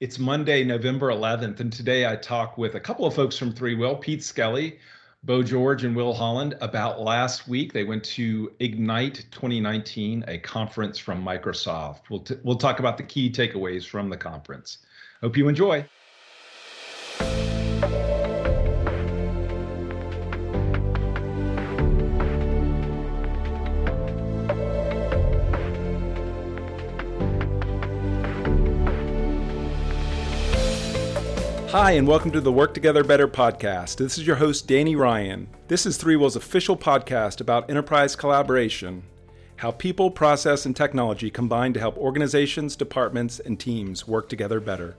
It's Monday, November 11th, and today I talk with a couple of folks from ThreeWill, Pete Skelly, Bo George, and Will Holland about last week. They went to Ignite 2019, a conference from Microsoft. We'll, t- we'll talk about the key takeaways from the conference. Hope you enjoy. Hi, and welcome to the Work Together Better podcast. This is your host, Danny Ryan. This is ThreeWill's official podcast about enterprise collaboration, how people, process, and technology combine to help organizations, departments, and teams work together better.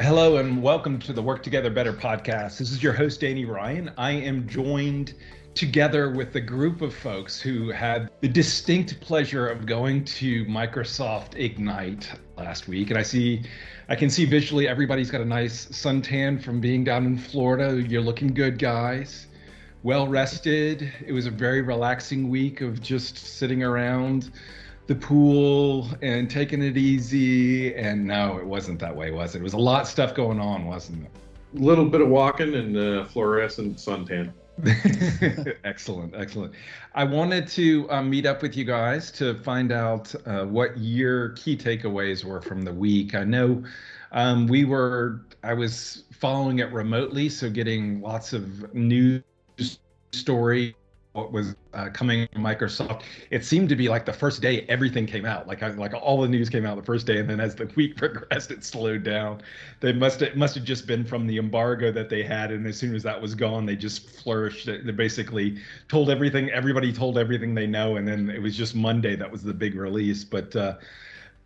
Hello, and welcome to the Work Together Better podcast. This is your host, Danny Ryan. I am joined together with a group of folks who had the distinct pleasure of going to Microsoft Ignite last week. And I see, I can see visually everybody's got a nice suntan from being down in Florida. You're looking good, guys. Well rested. It was a very relaxing week of just sitting around the pool and taking it easy. And no, it wasn't that way, was it? It was a lot of stuff going on, wasn't it? A little bit of walking and uh, fluorescent suntan. excellent, excellent. I wanted to um, meet up with you guys to find out uh, what your key takeaways were from the week. I know um, we were, I was following it remotely, so getting lots of news story what was uh, coming Microsoft, it seemed to be like the first day everything came out. Like I, like all the news came out the first day, and then as the week progressed, it slowed down. They must it must have just been from the embargo that they had, and as soon as that was gone, they just flourished. They basically told everything. Everybody told everything they know, and then it was just Monday that was the big release. But uh,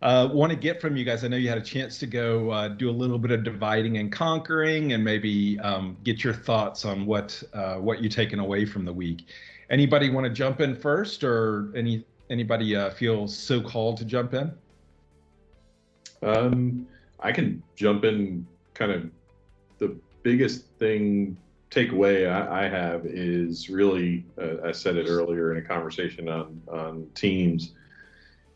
uh, want to get from you guys. I know you had a chance to go uh, do a little bit of dividing and conquering, and maybe um, get your thoughts on what uh, what you taken away from the week. Anybody want to jump in first, or any anybody uh, feel so called to jump in? Um, I can jump in. Kind of the biggest thing takeaway I, I have is really, uh, I said it earlier in a conversation on on Teams,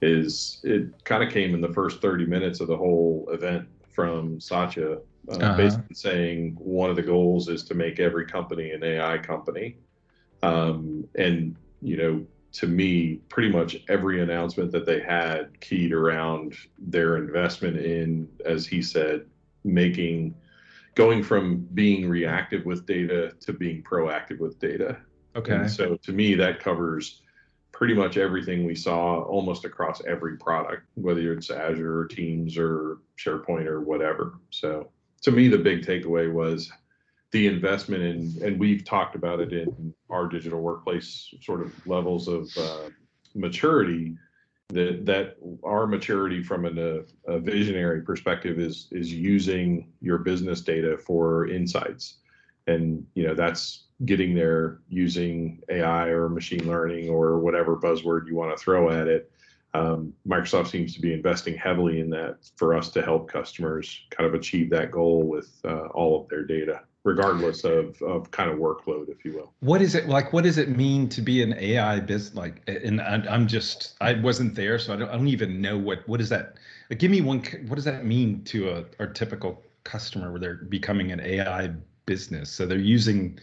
is it kind of came in the first 30 minutes of the whole event from Satya, uh, uh-huh. basically saying one of the goals is to make every company an AI company. Um, and, you know, to me, pretty much every announcement that they had keyed around their investment in, as he said, making going from being reactive with data to being proactive with data. Okay. And so to me, that covers pretty much everything we saw almost across every product, whether it's Azure or Teams or SharePoint or whatever. So to me, the big takeaway was the investment in, and we've talked about it in our digital workplace sort of levels of uh, maturity. That that our maturity from an, a, a visionary perspective is is using your business data for insights, and you know that's getting there using AI or machine learning or whatever buzzword you want to throw at it. Um, Microsoft seems to be investing heavily in that for us to help customers kind of achieve that goal with uh, all of their data regardless of, of kind of workload, if you will. What is it like? What does it mean to be an AI business? Like, and I'm just, I wasn't there, so I don't, I don't even know what, what is that? Like, give me one, what does that mean to a, our typical customer where they're becoming an AI business? So they're using,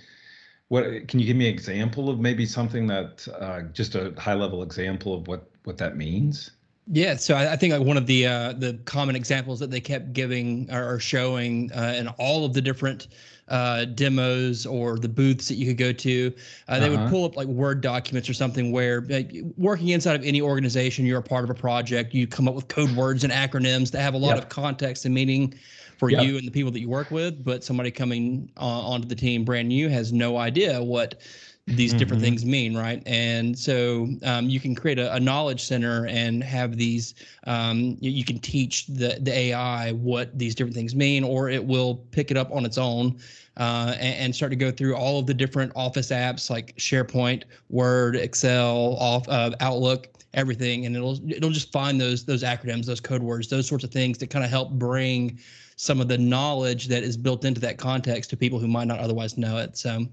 what, can you give me an example of maybe something that, uh, just a high level example of what, what that means? Yeah, so I, I, think like one of the uh, the common examples that they kept giving or, showing uh, in all of the different uh, demos or the booths that you could go to. Uh, they uh-huh. would pull up like Word documents or something where like, working inside of any organization, you're a part of a project, you come up with code words and acronyms that have a lot yep. of context and meaning for yep. you and the people that you work with. But somebody coming uh, onto the team brand new has no idea what these mm-hmm. different things mean, right? And so um, you can create a, a, knowledge center and have these. Um, you, you, can teach the the AI what these different things mean, or it will pick it up on its own uh, and, and, start to go through all of the different Office apps like SharePoint, Word, Excel, off, uh, Outlook, everything, and it'll it'll just find those those acronyms, those code words, those sorts of things that kind of help bring some of the knowledge that is built into that context to people who might not otherwise know it. So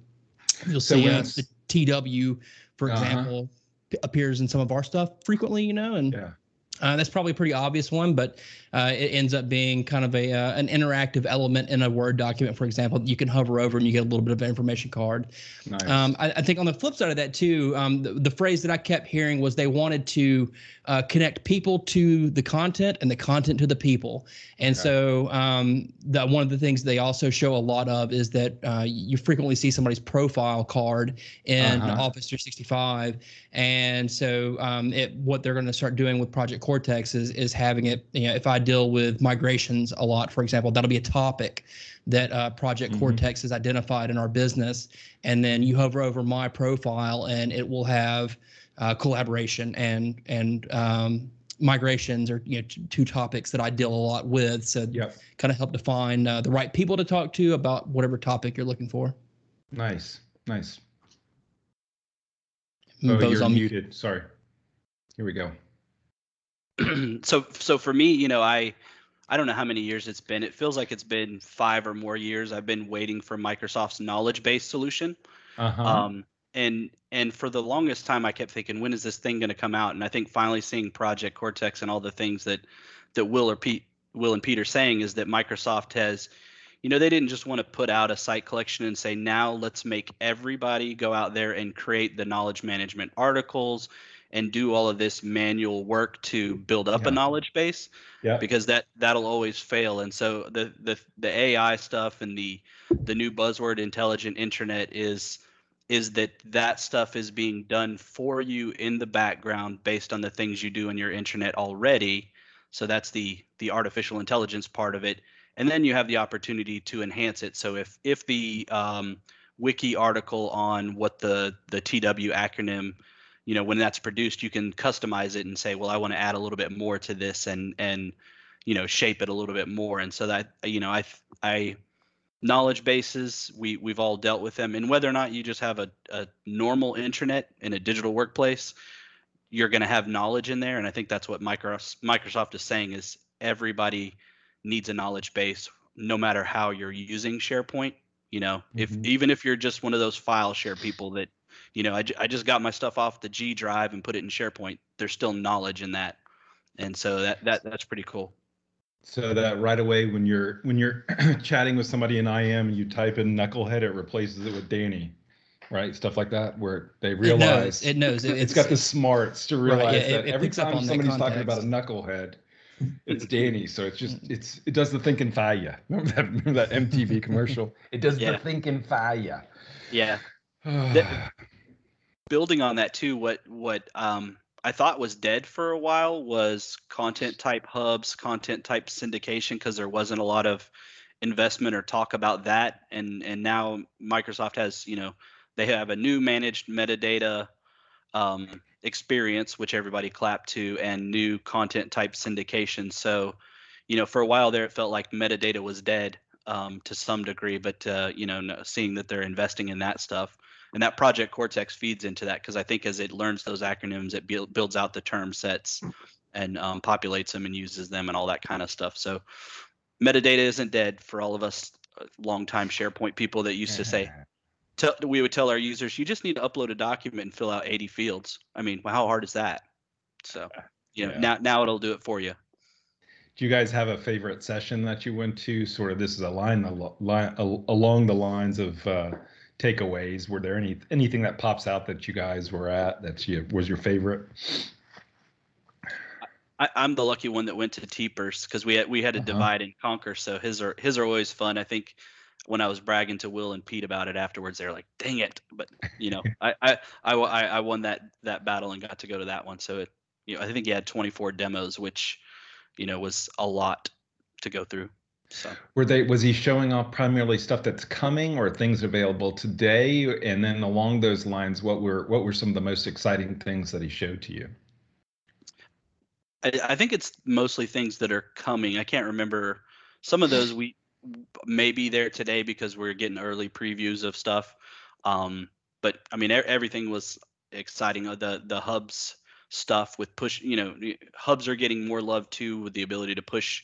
You'll see uh, the TW, for uh-huh. example, appears in some of our stuff frequently, you know, and yeah. Uh, that's probably a pretty obvious one, but uh, it ends up being kind of a uh, an interactive element in a Word document. For example, you can hover over and you get a little bit of an information card. Nice. Um, I, I, think on the flip side of that too, um, the, the, phrase that I kept hearing was they wanted to uh, connect people to the content and the content to the people. And okay. so um, the, one of the things they also show a lot of is that uh, you frequently see somebody's profile card in uh-huh. Office 365. And so um, it, what they're going to start doing with Project Cortex is, is having it, you know, if I deal with migrations a lot, for example, that'll be a topic that uh, Project mm-hmm. Cortex has identified in our business. And then you hover over my profile and it will have – uh, collaboration and and um, migrations are you know t- two topics that I deal a lot with. So yep. kind of help define uh, the right people to talk to about whatever topic you're looking for. Nice, nice. Oh, Bo's you're muted. Sorry. Here we go. so so for me, you know, I I don't know how many years it's been. It feels like it's been five or more years. I've been waiting for Microsoft's knowledge base solution. Uh-huh. Um, and and for the longest time i kept thinking when is this thing going to come out and i think finally seeing project cortex and all the things that that will or pete will and pete are saying is that microsoft has you know they didn't just want to put out a site collection and say now let's make everybody go out there and create the knowledge management articles and do all of this manual work to build up yeah. a knowledge base yeah. because that that'll always fail and so the the the ai stuff and the the new buzzword intelligent intranet is is that that stuff is being done for you in the background based on the things you do in your intranet already so that's the the artificial intelligence part of it and then you have the opportunity to enhance it so if if the um, wiki article on what the the tw acronym you know when that's produced you can customize it and say well i want to add a little bit more to this and and you know shape it a little bit more. And so that you know i i knowledge bases we we've all dealt with them. And whether or not you just have a, a normal intranet in a digital workplace you're going to have knowledge in there. And i think that's what microsoft microsoft is saying is everybody needs a knowledge base no matter how you're using sharepoint you know? Mm-hmm. if even if you're just one of those file share people that you know I, I just got my stuff off the g drive and put it in sharepoint there's still knowledge in that and so that that that's pretty cool so that right away when you're when you're chatting with somebody in IM, and you type in knucklehead, it replaces it with Danny, right? Stuff like that, where they realize it knows. It knows. It, has got the smarts to realize right, yeah, that it, every time somebody's talking about a knucklehead, it's Danny. So it's just it's it does the thinking fire. Remember that remember that MTV commercial? It does yeah. the thinking fire. Yeah. building on that too, what what um I thought was dead for a while was content type hubs, content type syndication, because there wasn't a lot of investment or talk about that. And and now Microsoft has, you know, they have a new managed metadata um, experience, which everybody clapped to, and new content type syndication. So, you know, for a while there, it felt like metadata was dead um, to some degree, but uh, you know, seeing that they're investing in that stuff and that project cortex feeds into that because i think as it learns those acronyms it build, builds out the term sets and um, populates them and uses them and all that kind of stuff. So metadata isn't dead for all of us uh, longtime sharepoint people that used to say tell, we would tell our users you just need to upload a document and fill out 80 fields. I mean how hard is that? So you know yeah. now now it'll do it for you. Do you guys have a favorite session that you went to? Sort of this is a line, line along the lines of uh, takeaways? Were there any anything that pops out that you guys were at that you was your favorite? I, am the lucky one that went to Teper's because we had we had to uh-huh. divide and conquer. So his are his are always fun. I think when I was bragging to Will and Pete about it afterwards, they're like, "Dang it!" But you know, I, I I I won that that battle and got to go to that one. So it you know I think he had 24 demos, which you know was a lot to go through. So were they was he showing off primarily stuff that's coming or things available today? And then along those lines, what were what were some of the most exciting things that he showed to you? I, I think it's mostly things that are coming. I can't remember some of those we may be there today because we're getting early previews of stuff. Um, but I mean, everything was exciting. Uh, the the hubs stuff with push, you know, hubs are getting more love too with the ability to push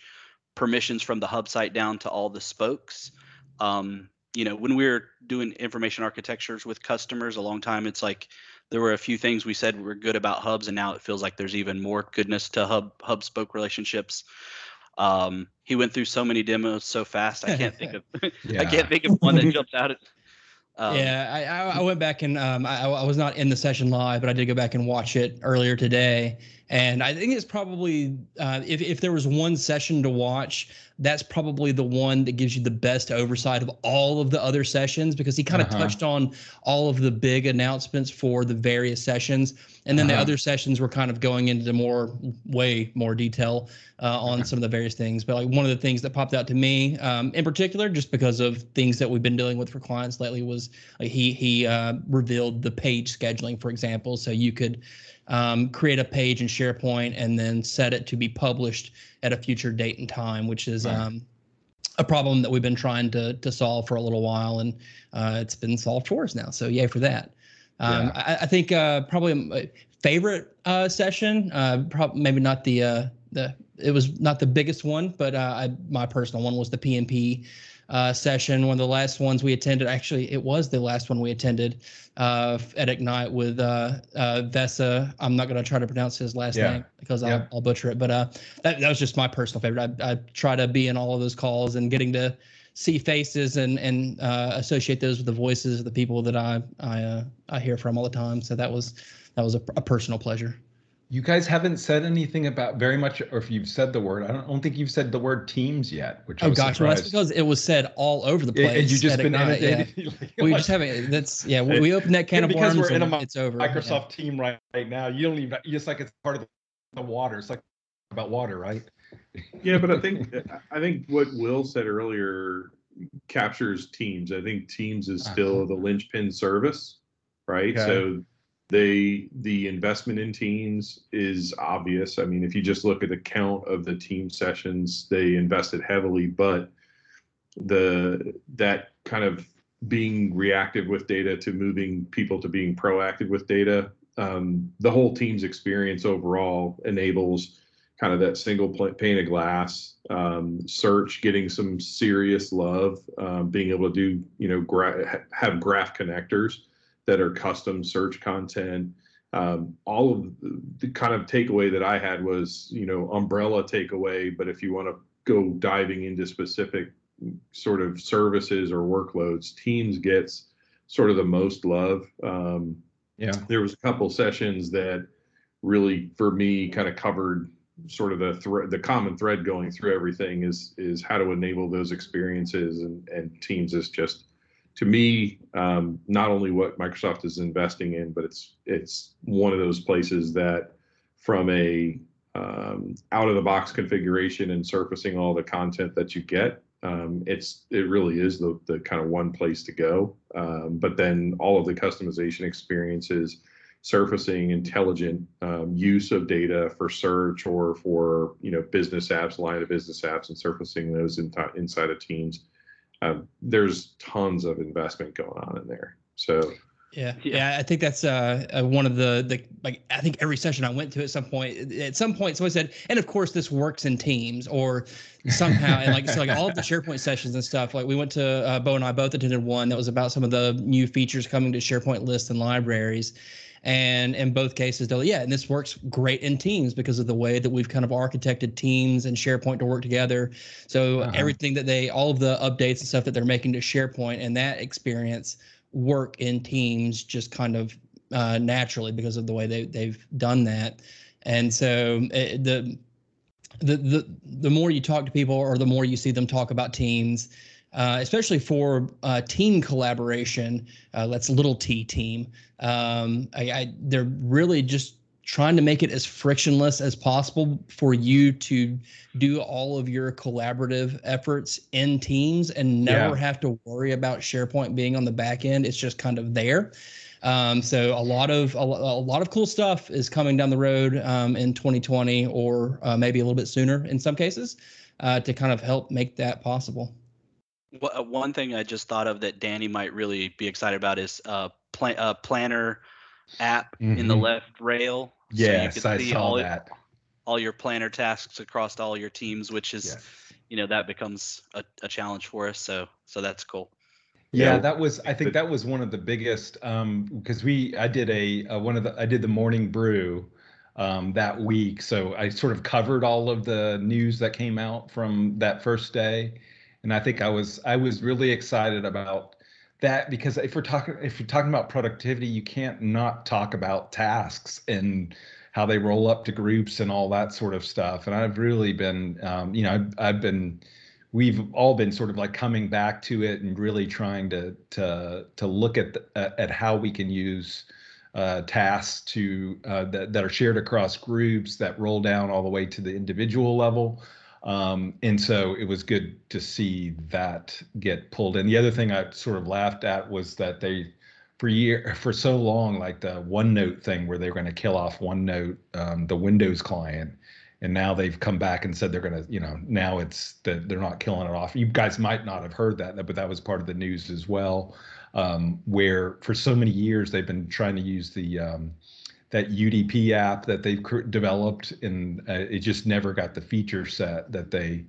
permissions from the hub site down to all the spokes. Um, you know, when we are doing information architectures with customers a long time, it's like there were a few things we said were good about hubs, and now it feels like there's even more goodness to hub hub spoke relationships. Um, he went through so many demos so fast. I can't think of yeah. I can't think of one that jumps out at. Um, yeah, I, I went back and um, I, I was not in the session live, but I did go back and watch it earlier today. And I think it's probably uh, if if there was one session to watch, that's probably the one that gives you the best oversight of all of the other sessions because he kind of uh-huh. touched on all of the big announcements for the various sessions, and then uh-huh. the other sessions were kind of going into more way more detail uh, on some of the various things. But like one of the things that popped out to me, um, in particular, just because of things that we've been dealing with for clients lately, was like he he uh, revealed the page scheduling, for example, so you could um, create a page in SharePoint, and then set it to be published at a future date and time, which is um, a problem that we've been trying to to solve for a little while, and uh, it's been solved for us now. So yay for that. Um, yeah. I, I, think uh, probably my favorite uh, session, uh, probably maybe not the uh, the it was not the biggest one, but uh, I, my personal one was the PNP uh, session. One of the last ones we attended, actually, it was the last one we attended uh, at Ignite with uh, uh, Vesa. I'm not going to try to pronounce his last yeah. name because I'll. I'll, butcher it. But uh, that, that was just my personal favorite. I, I try to be in all of those calls and getting to see faces and and uh, associate those with the voices of the people that I I uh, I hear from all the time. So that was that was a, a personal pleasure. You guys haven't said anything about very much, or if you've said the word, I don't, I don't think you've said the word teams yet. Which oh gosh, well, that's because it was said all over the place. And you just been inundated. Yeah. we just haven't. That's yeah. We, we opened that can of worms. Because we're in a it's over. Microsoft yeah. team right, right now. You don't even. It's like it's part of the water. It's like about water, right? yeah, but I think I think what Will said earlier captures teams. I think teams is still uh-huh. the linchpin service, right? Okay. So they the investment in teams is obvious. I mean, if you just look at the count of the team sessions, they invested heavily, but the that kind of being reactive with data to moving people to being proactive with data, um, the whole team's experience overall enables kind of that single pane of glass um, search getting some serious love, um, being able to do you know gra- have graph connectors that are custom search content. Um, all of the kind of takeaway that I had was, you know, umbrella takeaway. But if you want to go diving into specific sort of services or workloads, Teams gets sort of the most love. Um, yeah, there was a couple sessions that really, for me, kind of covered sort of the thread, the common thread going through everything is is how to enable those experiences, and and Teams is just to me, um, not only what Microsoft is investing in, but it's it's one of those places that, from a um, out of the box configuration and surfacing all the content that you get, um, it's it really is the the kind of one place to go. Um, but then all of the customization experiences, surfacing intelligent um, use of data for search or for you know business apps, line of business apps, and surfacing those in inside of Teams um, there's tons of investment going on in there. So yeah, yeah, I think that's uh, uh, one of the the like I think every session I went to at some point at some point someone said, and of course this works in teams or somehow and like so like all of the SharePoint sessions and stuff. Like we went to uh, Bo and I both attended one that was about some of the new features coming to SharePoint lists and libraries, and in both cases, though, yeah, and this works great in teams because of the way that we've kind of architected teams and SharePoint to work together. So uh-huh. everything that they, all of the updates and stuff that they're making to SharePoint and that experience work in teams just kind of uh, naturally because of the way they they've done that. And so it, eh, the the the the more you talk to people or the more you see them talk about teams uh, especially for uh, team collaboration. Uh, that's little T team. Um, I, I, they're really just trying to make it as frictionless as possible for you to do all of your collaborative efforts in teams and never yeah. have to worry about SharePoint being on the back end. It's just kind of there. Um, so a lot of a, a, lot of cool stuff is coming down the road um, in 2020 or uh, maybe a little bit sooner in some cases uh, to kind of help make that possible. Uh, one thing I just thought of that Danny might really be excited about is a, pl- uh planner app mm-hmm. in the mm-hmm. left rail. Yes, so I saw all, that. All your planner tasks across all your teams, which is, yes. you know, that becomes a, a challenge for us. So, so that's cool. Yeah, yeah, that was. I think that was one of the biggest because um, we. I did a, a, one of the. I did the morning brew um, that week, so I sort of covered all of the news that came out from that first day, and I think I was I was really excited about that because if we're talking if you're talking about productivity, you can't not talk about tasks and how they roll up to groups and all that sort of stuff. And I've really been, um, you know, I've, I've been we've all been sort of like coming back to it and really trying to to to look at the, at how we can use uh, tasks to uh, that that are shared across groups that roll down all the way to the individual level. Um, and so it was good to see that get pulled in. The other thing I sort of laughed at was that they for year for so long like the OneNote thing where they're going to kill off OneNote, um, the Windows client and now they've come back and said they're going to you know now it's that they're not killing it off you guys might not have heard that but that was part of the news as well um, where for so many years they've been trying to use the um, that UWP app that they've developed and uh, it just never got the feature set that they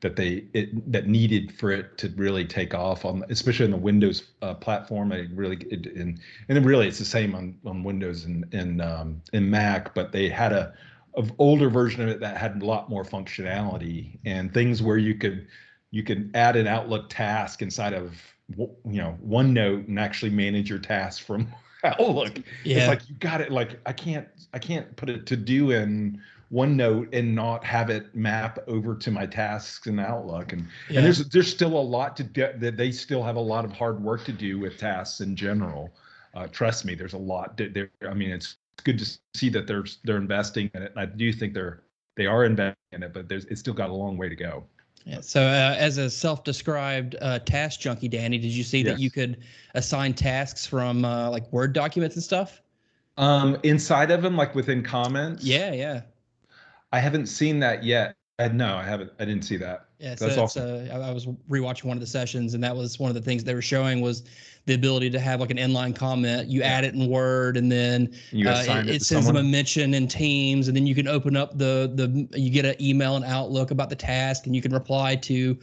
that they it that needed for it to really take off on especially on the windows uh, platform. I really it, and and really it's the same on on windows and and um, and mac but they had a of older version of it that had a lot more functionality and things where you could you could add an Outlook task inside of you know OneNote and actually manage your tasks from Outlook. Yeah. It's like you got it. Like I can't I can't put it to do in OneNote and not have it map over to my tasks in Outlook. And yeah. and there's there's still a lot to get that they still have a lot of hard work to do with tasks in general. Uh, trust me, there's a lot. There, I mean, it's good to see that they're they're investing in it. And I do think they're they are investing in it, but there's it's still got a long way to go. Yeah. So, uh, as a self-described uh, task junkie, Danny, did you see yes. that you could assign tasks from uh, like Word documents and stuff? Um, inside of them, like within comments. Yeah, yeah. I haven't seen that yet. I, no, I haven't. I didn't see that. Yeah, so that's awesome. Uh, I was rewatching one of the sessions, and that was one of the things they were showing was the ability to have like an inline comment. You yeah. add it in Word, and then uh, it, it, it sends someone. them a mention in Teams, and then you can open up the the you get an email and Outlook about the task, and you can reply to.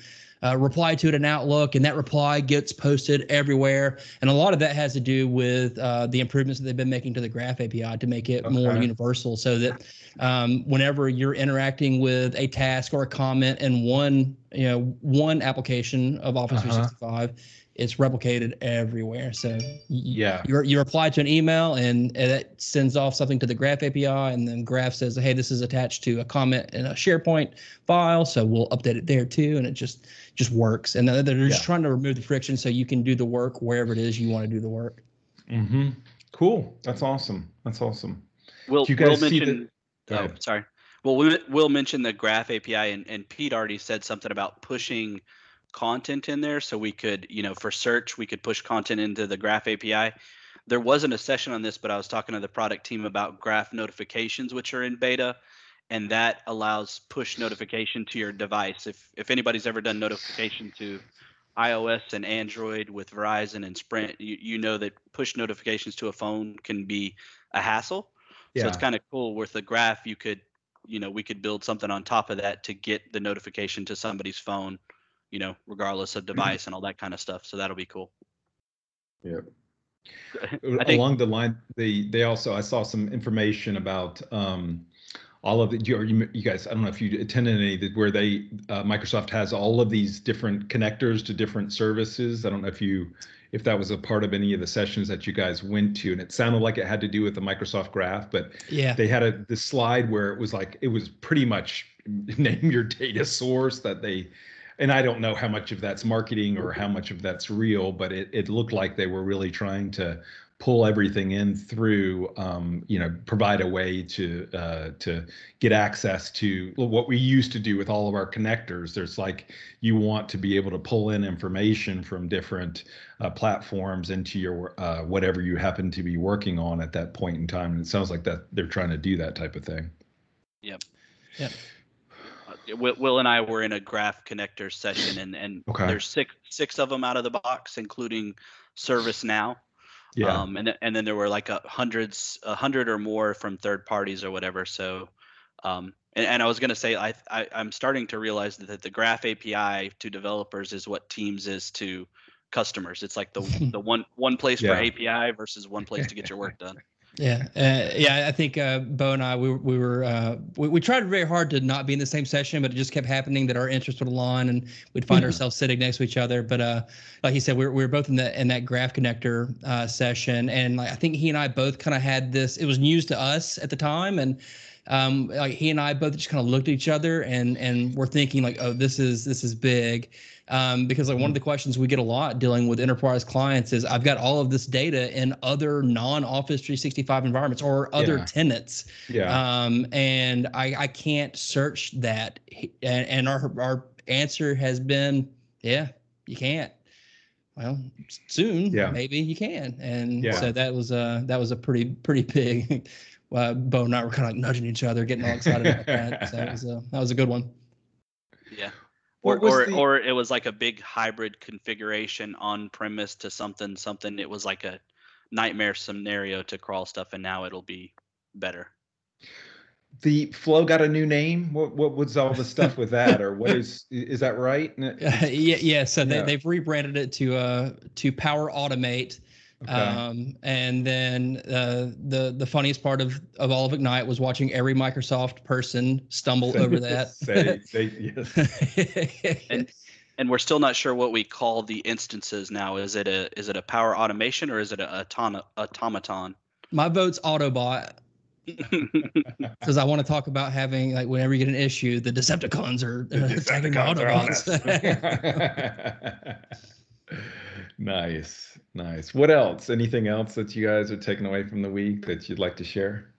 Uh, reply to it in Outlook, and that reply gets posted everywhere. And a lot of that has to do with uh, the improvements that they've been making to the Graph API to make it okay. more universal, so that um, whenever you're interacting with a task or a comment in one, you know, one application of Office uh-huh. 365, it's replicated everywhere. So yeah, you you reply to an email and it sends off something to the Graph API, and then Graph says, "Hey, this is attached to a comment in a SharePoint file, so we'll update it there too." And it just just works. And they're just yeah. trying to remove the friction so you can do the work wherever it is you want to do the work. Mm-hmm. Cool. That's awesome. That's awesome. Will you guys see mention, the, oh, sorry. Well, we, will mention the Graph API, and, and Pete already said something about pushing content in there so we could you know for search we could push content into the graph api there wasn't a session on this but i was talking to the product team about graph notifications which are in beta and that allows push notification to your device. If if anybody's ever done notification to ios and android with verizon and sprint you, you know that push notifications to a phone can be a hassle yeah. so it's kind of cool with the graph you could you know we could build something on top of that to get the notification to somebody's phone you know, regardless of mm-hmm. device and all that kind of stuff. So that'll be cool. Yeah. think, Along the line, they they also I saw some information about um, all of the you, you guys. I don't know if you attended any that where they uh, Microsoft has all of these different connectors to different services. I don't know if you if that was a part of any of the sessions that you guys went to, and it sounded like it had to do with the Microsoft Graph, but yeah, they had a this slide where it was like it was pretty much name your data source that they and I don't know how much of that's marketing or how much of that's real, but it, it looked like they were really trying to pull everything in through, um, you know, provide a way to uh, to get access to what we used to do with all of our connectors. There's like you want to be able to pull in information from different uh, platforms into your uh, whatever you happen to be working on at that point in time. And it sounds like that they're trying to do that type of thing. Yep. Yep. Will, Will and I were in a graph connector session, and and okay. there's six six of them out of the box, including ServiceNow. Yeah. Um, and and then there were like a hundreds, a hundred or more from third parties or whatever. So, um, and, and I was gonna say I, I I'm starting to realize that the Graph API to developers is what Teams is to customers. It's like the the one one place yeah. for API versus one place to get your work done. Yeah, uh, yeah. I think uh, Bo and I we we were uh, we, we tried very hard to not be in the same session, but it just kept happening that our interests would align and we'd find mm-hmm. ourselves sitting next to each other. But uh, like he said, we were, we were both in that in that graph connector uh, session, and like, I think he and I both kind of had this. It was news to us at the time, and um, like he and I both just kind of looked at each other and and we're thinking like, oh, this is this is big, um, because like one of the questions we get a lot dealing with enterprise clients is I've got all of this data in other non-Office 365 environments or other yeah. tenants, yeah, um, and I I can't search that, and, and our our answer has been, yeah, you can't. Well soon yeah. maybe you can. And yeah. so that was uh that was a pretty pretty big uh, Bo and I were kind of like nudging each other, getting all excited about that. So that was a, that was a good one. Yeah. Or or, the... or it was like a big hybrid configuration on premise to something something. It was like a nightmare scenario to crawl stuff, and now it'll be better. The flow got a new name. What what was all the stuff with that, or what is is that right? Uh, yeah, yeah. So they, yeah. they've rebranded it to uh to Power Automate Okay. Um, and then uh, the the funniest part of of all of Ignite was watching every Microsoft person stumble over that. say, say, yes. and, and we're still not sure what we call the instances now. Is it a is it a power automation or is it a autom- automaton? My vote's Autobot because I want to talk about having like whenever you get an issue, the Decepticons are uh, attacking Autobots. Nice. Nice. What else? Anything else that you guys are taking away from the week that you'd like to share?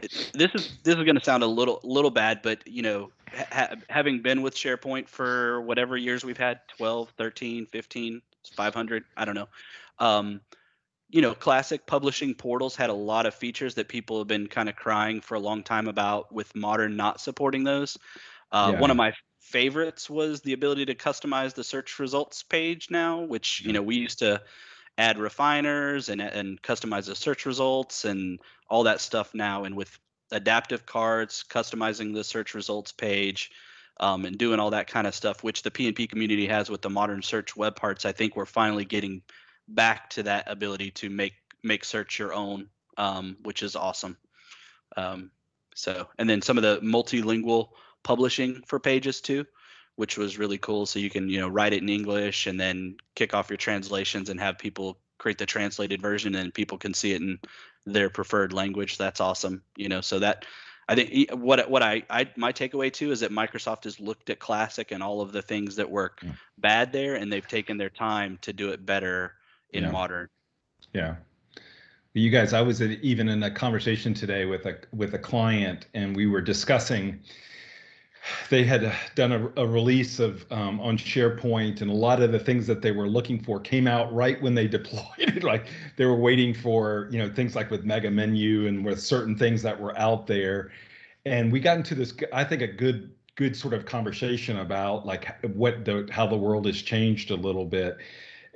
This is this is going to sound a little little bad, but you know, ha- having been with SharePoint for whatever years we've had 12, 13, 15, 500, I don't know. Um, you know, classic publishing portals had a lot of features that people have been kind of crying for a long time about with modern not supporting those. Uh, yeah. One of my favorites was the ability to customize the search results page now, which you know we used to add refiners and and customize the search results and all that stuff now. And with adaptive cards, customizing the search results page, um, and doing all that kind of stuff, which the PnP community has with the modern search web parts, I think we're finally getting back to that ability to make make search your own, um, which is awesome. Um, so, and then some of the multilingual publishing for pages too, which was really cool. So you can you know write it in English and then kick off your translations and have people create the translated version and people can see it in their preferred language. That's awesome. You know, so that I think what what I, I my takeaway too is that Microsoft has looked at classic and all of the things that work yeah. bad there, and they've taken their time to do it better in yeah. modern. Yeah. You guys, I was even in a conversation today with a with a client, and we were discussing they had done a, a release of um, on SharePoint, and a lot of the things that they were looking for came out right when they deployed it. like they were waiting for you know things like with Mega Menu and with certain things that were out there, and we got into this. I think a good good sort of conversation about like what the how the world has changed a little bit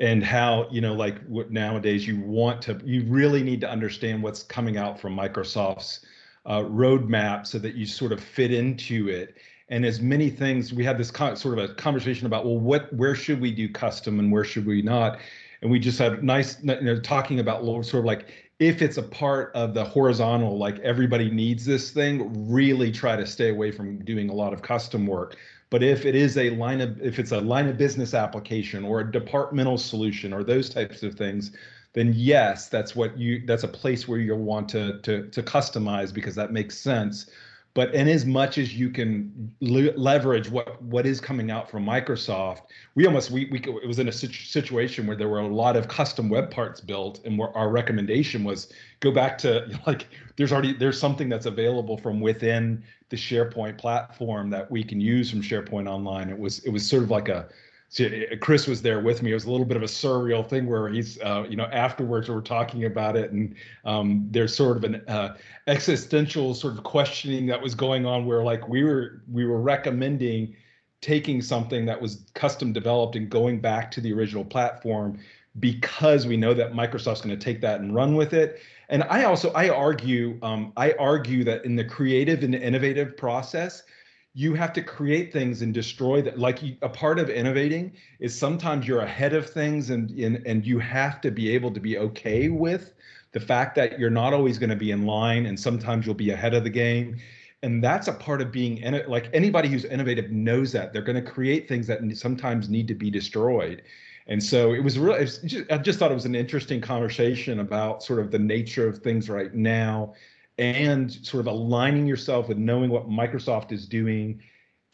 and how you know like what nowadays you want to you really need to understand what's coming out from microsoft's uh, roadmap so that you sort of fit into it and as many things we had this sort of a conversation about well what where should we do custom and where should we not? And we just had nice you know talking about sort of like if it's a part of the horizontal like everybody needs this thing really try to stay away from doing a lot of custom work. But if it is a line of if it's a line of business application or a departmental solution or those types of things then yes that's what you that's a place where you'll want to to to customize because that makes sense but in as much as you can le- leverage what what is coming out from Microsoft, we almost we, we it was in a situ- situation where there were a lot of custom web parts built, and where our recommendation was go back to like there's already there's something that's available from within the SharePoint platform that we can use from SharePoint Online. It was it was sort of like a so Chris was there with me. It was a little bit of a surreal thing where he's, uh, you know, afterwards we're talking about it, and um, there's sort of an uh, existential sort of questioning that was going on, where like we were we were recommending taking something that was custom developed and going back to the original platform because we know that Microsoft's going to take that and run with it. And I also I argue um, I argue that in the creative and innovative process, you have to create things and destroy that. Like you, a part of innovating is sometimes you're ahead of things and, and and you have to be able to be okay with the fact that you're not always going to be in line and sometimes you'll be ahead of the game. And that's a part of being in like anybody who's innovative knows that. They're going to create things that sometimes need to be destroyed. And so it was really just, i just thought it was an interesting conversation about sort of the nature of things right now and sort of aligning yourself with knowing what Microsoft is doing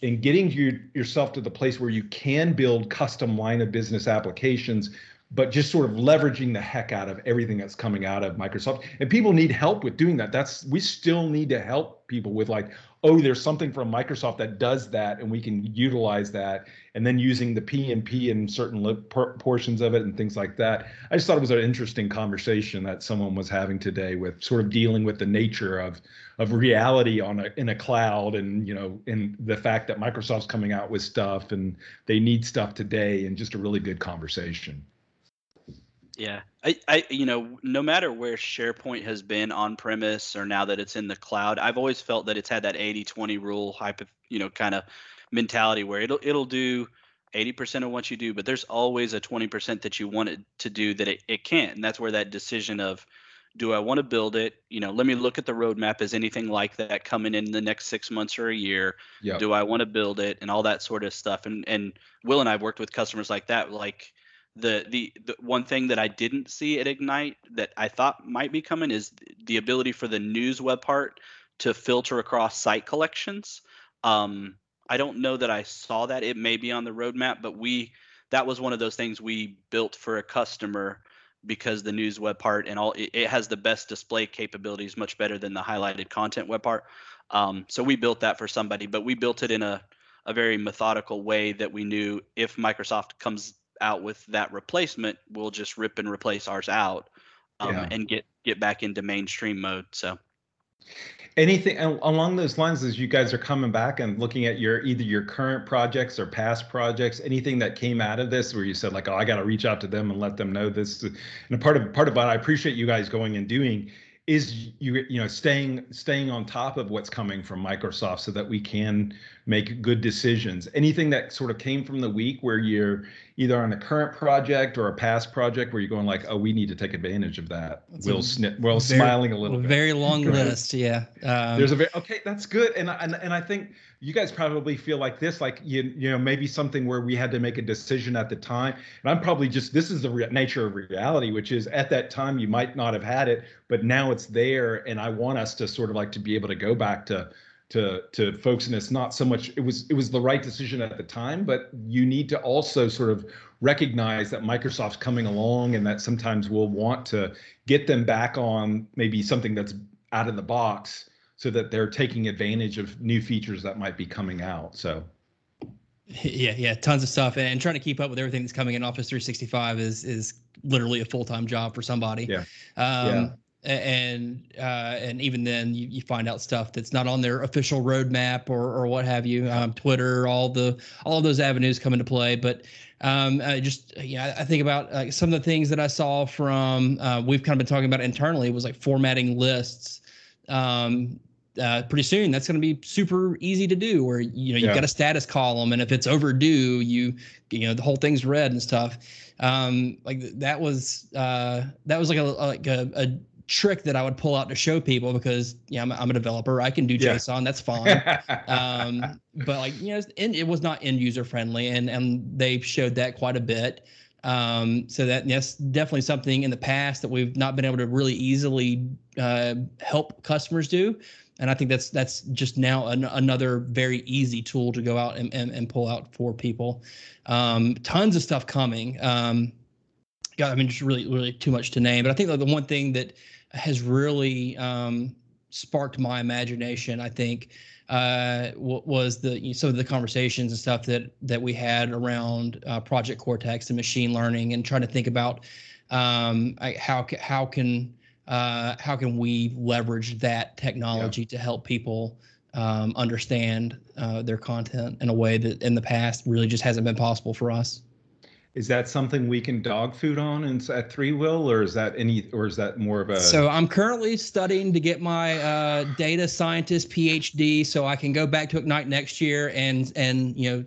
and getting you, yourself to the place where you can build custom line of business applications but just sort of leveraging the heck out of everything that's coming out of Microsoft. And people need help with doing that. That's we still need to help people with like, oh, there's something from Microsoft that does that, and we can utilize that. And then using the PnP in certain portions of it and things like that. I just thought it was an interesting conversation that someone was having today with sort of dealing with the nature of of reality on a in a cloud and you know in the fact that Microsoft's coming out with stuff and they need stuff today and just a really good conversation. Yeah. I, I, you know, no matter where SharePoint has been on premise or now that it's in the cloud, I've always felt that it's had that 80 20 rule type you know, kind of mentality where it'll, it'll do 80% of what you do, but there's always a 20% that you want it to do that it, it can't. And that's where that decision of, do I want to build it? You know, let me look at the roadmap. Is anything like that coming in the next six months or a year? Yep. Do I want to build it and all that sort of stuff? And and Will and I've worked with customers like that. Like, the, the the one thing that I didn't see at Ignite that I thought might be coming is the ability for the news web part to filter across site collections. Um, I don't know that I saw that. It may be on the roadmap, but we that was one of those things we built for a customer because the news web part and all it, it has the best display capabilities, much better than the highlighted content web part. Um, so we built that for somebody, but we built it in a a very methodical way that we knew if Microsoft comes out with that replacement, we'll just rip and replace ours out um, yeah. and get get back into mainstream mode. So anything along those lines as you guys are coming back and looking at your either your current projects or past projects anything that came out of this where you said like oh i got to reach out to them and let them know this and a part of part of what i appreciate you guys going and doing is you you know staying staying on top of what's coming from Microsoft so that we can make good decisions. Anything that sort of came from the week where you're either on a current project or a past project where you're going like, oh, we need to take advantage of that. Will sni- Will smiling a little a bit. Very long list, yeah. Um, There's a very okay. That's good, and and and I think you guys probably feel like this, like you you know maybe something where we had to make a decision at the time, and I'm probably just this is the re- nature of reality, which is at that time you might not have had it, but now it's there, and I want us to sort of like to be able to go back to to to folks and it's not so much it was it was the right decision at the time but you need to also sort of recognize that microsoft's coming along and that sometimes we'll want to get them back on maybe something that's out of the box so that they're taking advantage of new features that might be coming out. So yeah, yeah, tons of stuff, and trying to keep up with everything that's coming in Office 365 is is literally a full time job for somebody. Yeah. Um, yeah. And uh, and even then, you, you find out stuff that's not on their official roadmap or or what have you. Um, Twitter, all the all of those avenues come into play. But um, I just yeah, I think about uh, some of the things that I saw from uh, we've kind of been talking about internally was like formatting lists. Um, uh, pretty soon that's going to be super easy to do where you know you've yeah. got a status column and if it's overdue you you know the whole thing's red and stuff um like that was uh that was like a like a, a trick that I would pull out to show people because yeah, I'm, I'm a developer. I can do yeah. JSON. That's fine. um, but like you know, it was not end user friendly, and and they showed that quite a bit. Um, so that yes, definitely something in the past that we've not been able to really easily uh, help customers do and I think that's that's just now an, another very easy tool to go out and, and, and pull out for people. Um, tons of stuff coming. Um, God, I mean, just really really too much to name. But I think the one thing that has really um, sparked my imagination, I think, uh, was the you know, some of the conversations and stuff that that we had around uh, Project Cortex and machine learning, and trying to think about um, how how can uh, how can we leverage that technology yeah. to help people um, understand uh, their content in a way that in the past really just hasn't been possible for us is that something we can dog food on and at ThreeWill or is that any or is that more of a so i'm currently studying to get my uh, data scientist phd so i can go back to ignite next year and and you know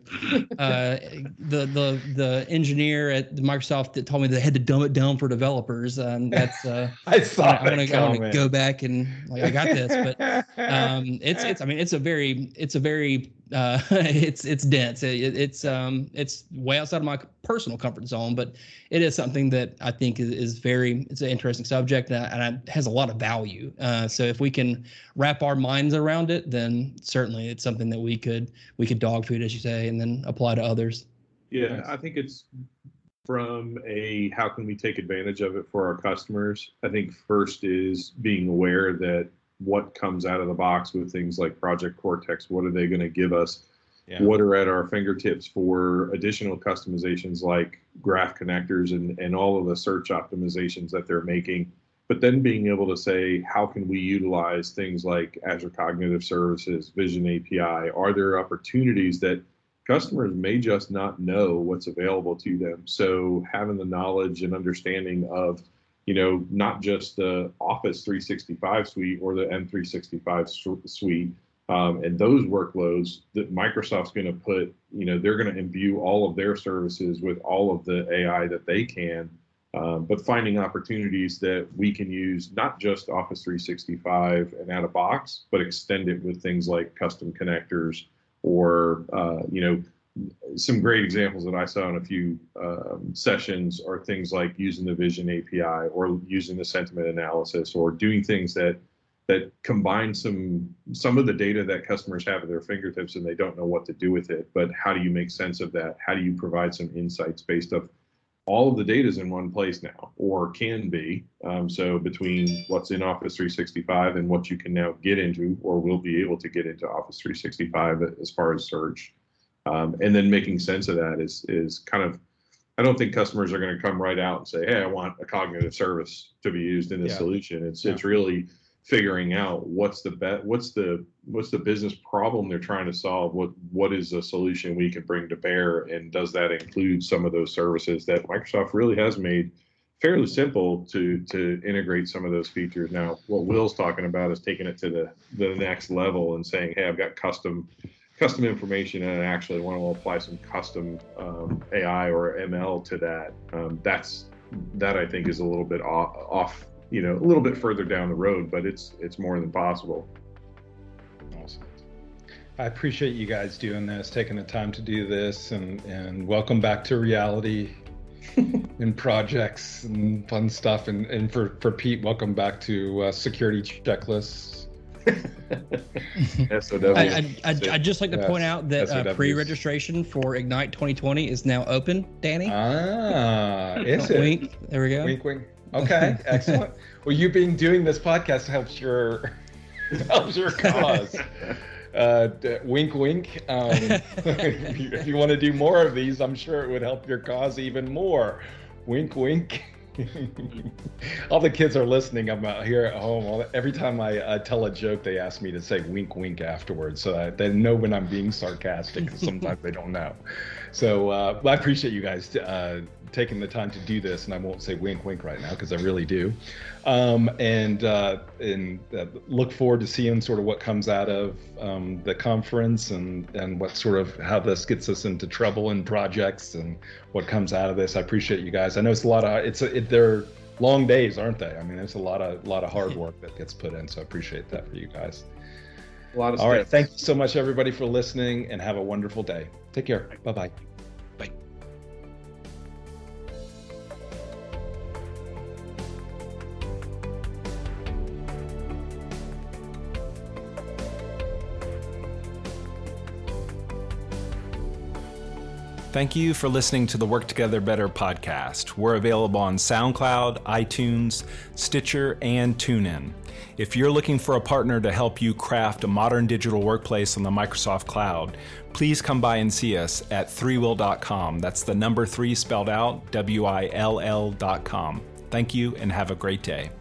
uh, the the the engineer at microsoft that told me they had to dumb it down for developers um, that's uh, i saw i want to go back and like i got this but um, it's it's i mean it's a very it's a very uh, it's it's dense. It, it's um it's way outside of my personal comfort zone, but it is something that I think is, is very it's an interesting subject and, and it has a lot of value. Uh, so if we can wrap our minds around it, then certainly it's something that we could we could dog food, as you say, and then apply to others. Yeah, I think it's from a how can we take advantage of it for our customers. I think first is being aware that what comes out of the box with things like Project Cortex. What are they going to give us? Yeah. What are at our fingertips for additional customizations like graph connectors and, and all of the search optimizations that they're making? But then being able to say, how can we utilize things like Azure Cognitive Services, Vision API? Are there opportunities that customers may just not know what's available to them? So having the knowledge and understanding of you know, not just the Office 365 suite or the M365 suite um, and those workloads that Microsoft's going to put, you know, they're going to imbue all of their services with all of the AI that they can, um, but finding opportunities that we can use not just Office 365 and out of box, but extend it with things like custom connectors or, uh, you know, some great examples that I saw in a few um, sessions are things like using the Vision API or using the sentiment analysis or doing things that that combine some some of the data that customers have at their fingertips and they don't know what to do with it. But how do you make sense of that? How do you provide some insights based of all of the data is in one place now, or can be. Um, so between what's in Office 365 and what you can now get into, or will be able to get into Office 365 as far as search, um, and then making sense of that is is kind of I don't think customers are going to come right out and say, "Hey, I want a cognitive service to be used in this yeah. solution." It's yeah. it's really figuring out what's the bet what's the what's the business problem they're trying to solve what what is a solution we can bring to bear and does that include some of those services that microsoft really has made fairly simple to to integrate some of those features now what will's talking about is taking it to the the next level and saying hey i've got custom custom information and actually want to apply some custom um, AI or ML to that, um, that's that I think is a little bit off, off, you know, a little bit further down the road, but it's it's more than possible. Awesome. I appreciate you guys doing this, taking the time to do this, and and welcome back to reality. and projects and fun stuff and, and for, for Pete, welcome back to uh, security checklists SOW. I, I, I, I'd just like to point out that uh, pre-registration for Ignite 2020 is now open. Danny. Ah, is it? Wink. There we go. Wink, wink. Okay, excellent. Well, you being doing this podcast helps your helps your cause. Uh, wink, wink. Um, if you, you want to do more of these, I'm sure it would help your cause even more. Wink, wink. all the kids are listening. I'm out here at home. Every time I uh, tell a joke, they ask me to say wink, wink afterwards, so that they know when I'm being sarcastic. And sometimes they don't know. So uh, I appreciate you guys uh, taking the time to do this, and I won't say wink, wink right now because I really do. Um, and uh, and uh, look forward to seeing sort of what comes out of um, the conference and and what sort of how this gets us into trouble in projects and what comes out of this. I appreciate you guys. I know it's a lot of it's a, it, they're long days, aren't they? I mean, it's a lot of lot of hard work that gets put in, so I appreciate that for you guys. A lot of All right, thank you so much, everybody, for listening, and have a wonderful day. Take care. Bye bye. Thank you for listening to the Work Together Better podcast. We're available on SoundCloud, iTunes, Stitcher, and TuneIn. If you're looking for a partner to help you craft a modern digital workplace on the Microsoft Cloud, please come by and see us at threewill.com. That's the number three spelled out, W I L L.com. Thank you and have a great day.